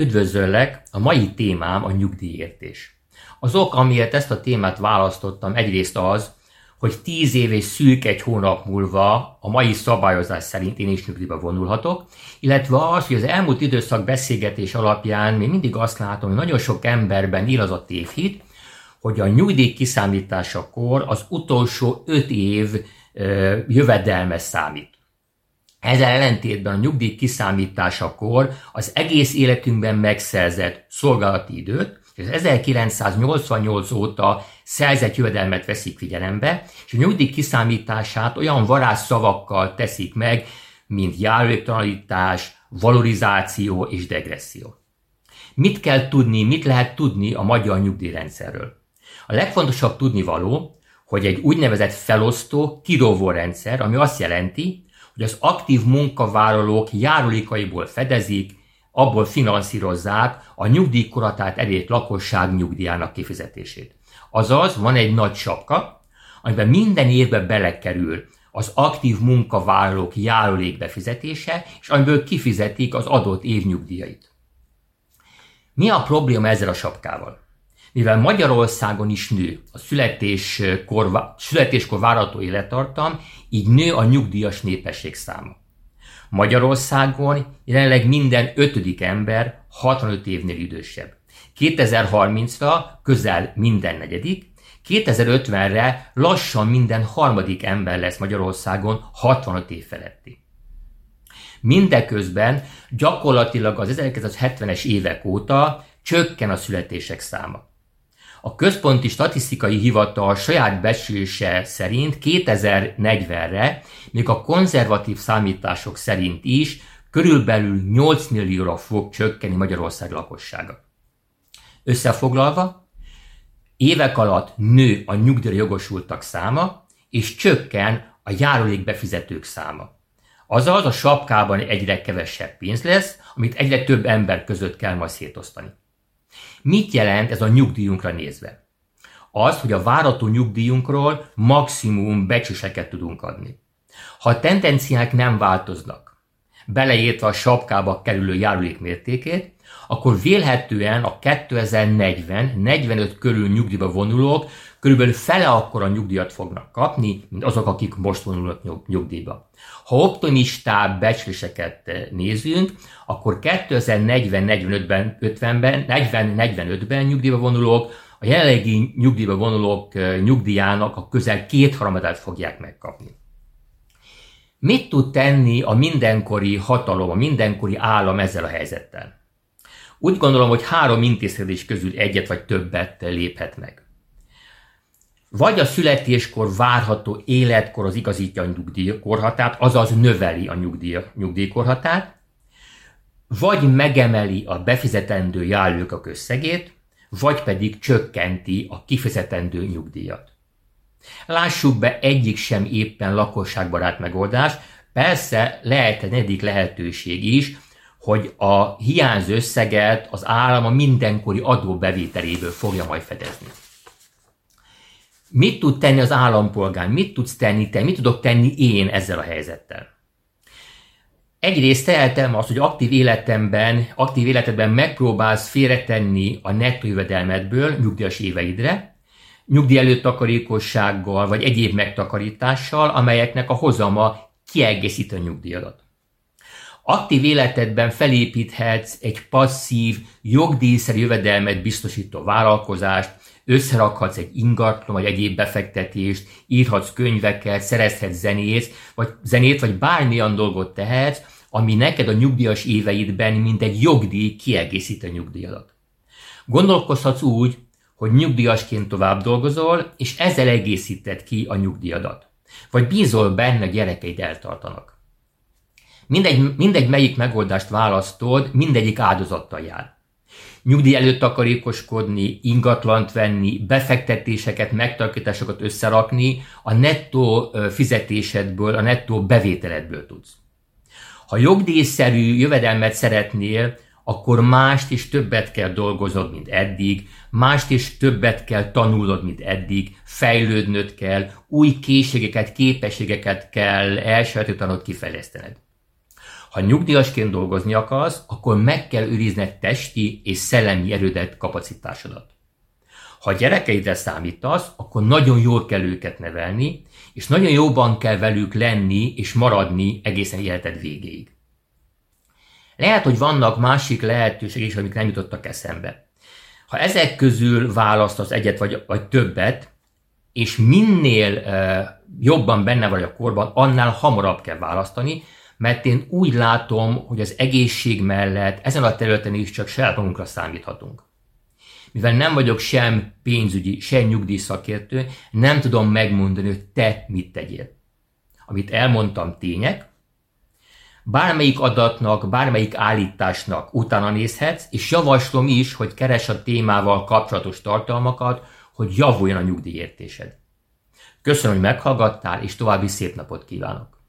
Üdvözöllek! A mai témám a nyugdíjértés. Az ok, amiért ezt a témát választottam, egyrészt az, hogy tíz év és szűk egy hónap múlva a mai szabályozás szerint én is nyugdíjba vonulhatok, illetve az, hogy az elmúlt időszak beszélgetés alapján még mindig azt látom, hogy nagyon sok emberben ír az a tévhit, hogy a nyugdíj kiszámításakor az utolsó öt év jövedelme számít. Ezzel ellentétben a nyugdíj kiszámításakor az egész életünkben megszerzett szolgálati időt, és az 1988 óta szerzett jövedelmet veszik figyelembe, és a nyugdíj kiszámítását olyan varázsszavakkal teszik meg, mint járuléktalanítás, valorizáció és degresszió. Mit kell tudni, mit lehet tudni a magyar nyugdíjrendszerről? A legfontosabb tudnivaló, hogy egy úgynevezett felosztó, kirovó rendszer, ami azt jelenti, hogy az aktív munkavállalók járulékaiból fedezik, abból finanszírozzák a nyugdíjkoratát elért lakosság nyugdíjának kifizetését. Azaz van egy nagy sapka, amiben minden évben belekerül az aktív munkavállalók járulék befizetése, és amiből kifizetik az adott év nyugdíjait. Mi a probléma ezzel a sapkával? Mivel Magyarországon is nő a születéskor, születéskor várható élettartam, így nő a nyugdíjas népesség száma. Magyarországon jelenleg minden ötödik ember 65 évnél idősebb. 2030-ra közel minden negyedik, 2050-re lassan minden harmadik ember lesz Magyarországon 65 év feletti. Mindeközben gyakorlatilag az 1970-es évek óta csökken a születések száma. A Központi Statisztikai Hivatal saját becslése szerint 2040-re, még a konzervatív számítások szerint is, körülbelül 8 millióra fog csökkenni Magyarország lakossága. Összefoglalva, évek alatt nő a nyugdíjra jogosultak száma, és csökken a járulékbefizetők száma. Azaz a sapkában egyre kevesebb pénz lesz, amit egyre több ember között kell majd szétosztani. Mit jelent ez a nyugdíjunkra nézve? Az, hogy a várató nyugdíjunkról maximum becséseket tudunk adni. Ha a tendenciák nem változnak, beleértve a sapkába kerülő járulék mértékét, akkor vélhetően a 2040-45 körül nyugdíjba vonulók körülbelül fele akkora nyugdíjat fognak kapni, mint azok, akik most vonulnak nyugdíjba. Ha optimistább becsléseket nézünk, akkor 2040-45-ben, 50-ben, 40-45-ben nyugdíjba vonulók a jelenlegi nyugdíjba vonulók nyugdíjának a közel kétharmadát fogják megkapni. Mit tud tenni a mindenkori hatalom, a mindenkori állam ezzel a helyzettel? Úgy gondolom, hogy három intézkedés közül egyet vagy többet léphet meg. Vagy a születéskor várható életkor az igazítja a nyugdíjkorhatát, azaz növeli a nyugdíj, nyugdíjkorhatát, vagy megemeli a befizetendő járulékok összegét, vagy pedig csökkenti a kifizetendő nyugdíjat. Lássuk be, egyik sem éppen lakosságbarát megoldás, persze lehet egy negyedik lehetőség is, hogy a hiányzó összeget az állam a mindenkori adóbevételéből fogja majd fedezni. Mit tud tenni az állampolgár? Mit tudsz tenni te? Mit tudok tenni én ezzel a helyzettel? Egyrészt tehetem azt, hogy aktív életemben, aktív életedben megpróbálsz félretenni a nettó jövedelmedből nyugdíjas éveidre, nyugdíj előtt takarékossággal vagy egyéb megtakarítással, amelyeknek a hozama kiegészít a nyugdíjadat. Aktív életedben felépíthetsz egy passzív, jogdíjszerű jövedelmet biztosító vállalkozást, összerakhatsz egy ingatlan vagy egyéb befektetést, írhatsz könyveket, szerezhetsz zenét, vagy zenét, vagy bármilyen dolgot tehetsz, ami neked a nyugdíjas éveidben mint egy jogdíj kiegészít a nyugdíjadat. Gondolkozhatsz úgy, hogy nyugdíjasként tovább dolgozol, és ezzel egészíted ki a nyugdíjadat. Vagy bízol benne, a gyerekeid eltartanak. Mindegy, mindegy melyik megoldást választod, mindegyik áldozattal jár nyugdíj előtt takarékoskodni, ingatlant venni, befektetéseket, megtarkításokat összerakni, a nettó fizetésedből, a nettó bevételedből tudsz. Ha jogdíjszerű jövedelmet szeretnél, akkor mást is többet kell dolgoznod, mint eddig, mást is többet kell tanulnod, mint eddig, fejlődnöd kell, új készségeket, képességeket kell elsajátítanod, kifejlesztened. Ha nyugdíjasként dolgozni akarsz, akkor meg kell őrizned testi és szellemi erődet kapacitásodat. Ha gyerekeidre számítasz, akkor nagyon jól kell őket nevelni, és nagyon jóban kell velük lenni és maradni egészen életed végéig. Lehet, hogy vannak másik lehetőségek is, amik nem jutottak eszembe. Ha ezek közül választasz egyet vagy, vagy többet, és minél uh, jobban benne vagy a korban, annál hamarabb kell választani, mert én úgy látom, hogy az egészség mellett ezen a területen is csak saját magunkra számíthatunk. Mivel nem vagyok sem pénzügyi, sem nyugdíjszakértő, nem tudom megmondani, hogy te mit tegyél. Amit elmondtam tények, bármelyik adatnak, bármelyik állításnak utána nézhetsz, és javaslom is, hogy keres a témával kapcsolatos tartalmakat, hogy javuljon a nyugdíjértésed. Köszönöm, hogy meghallgattál, és további szép napot kívánok!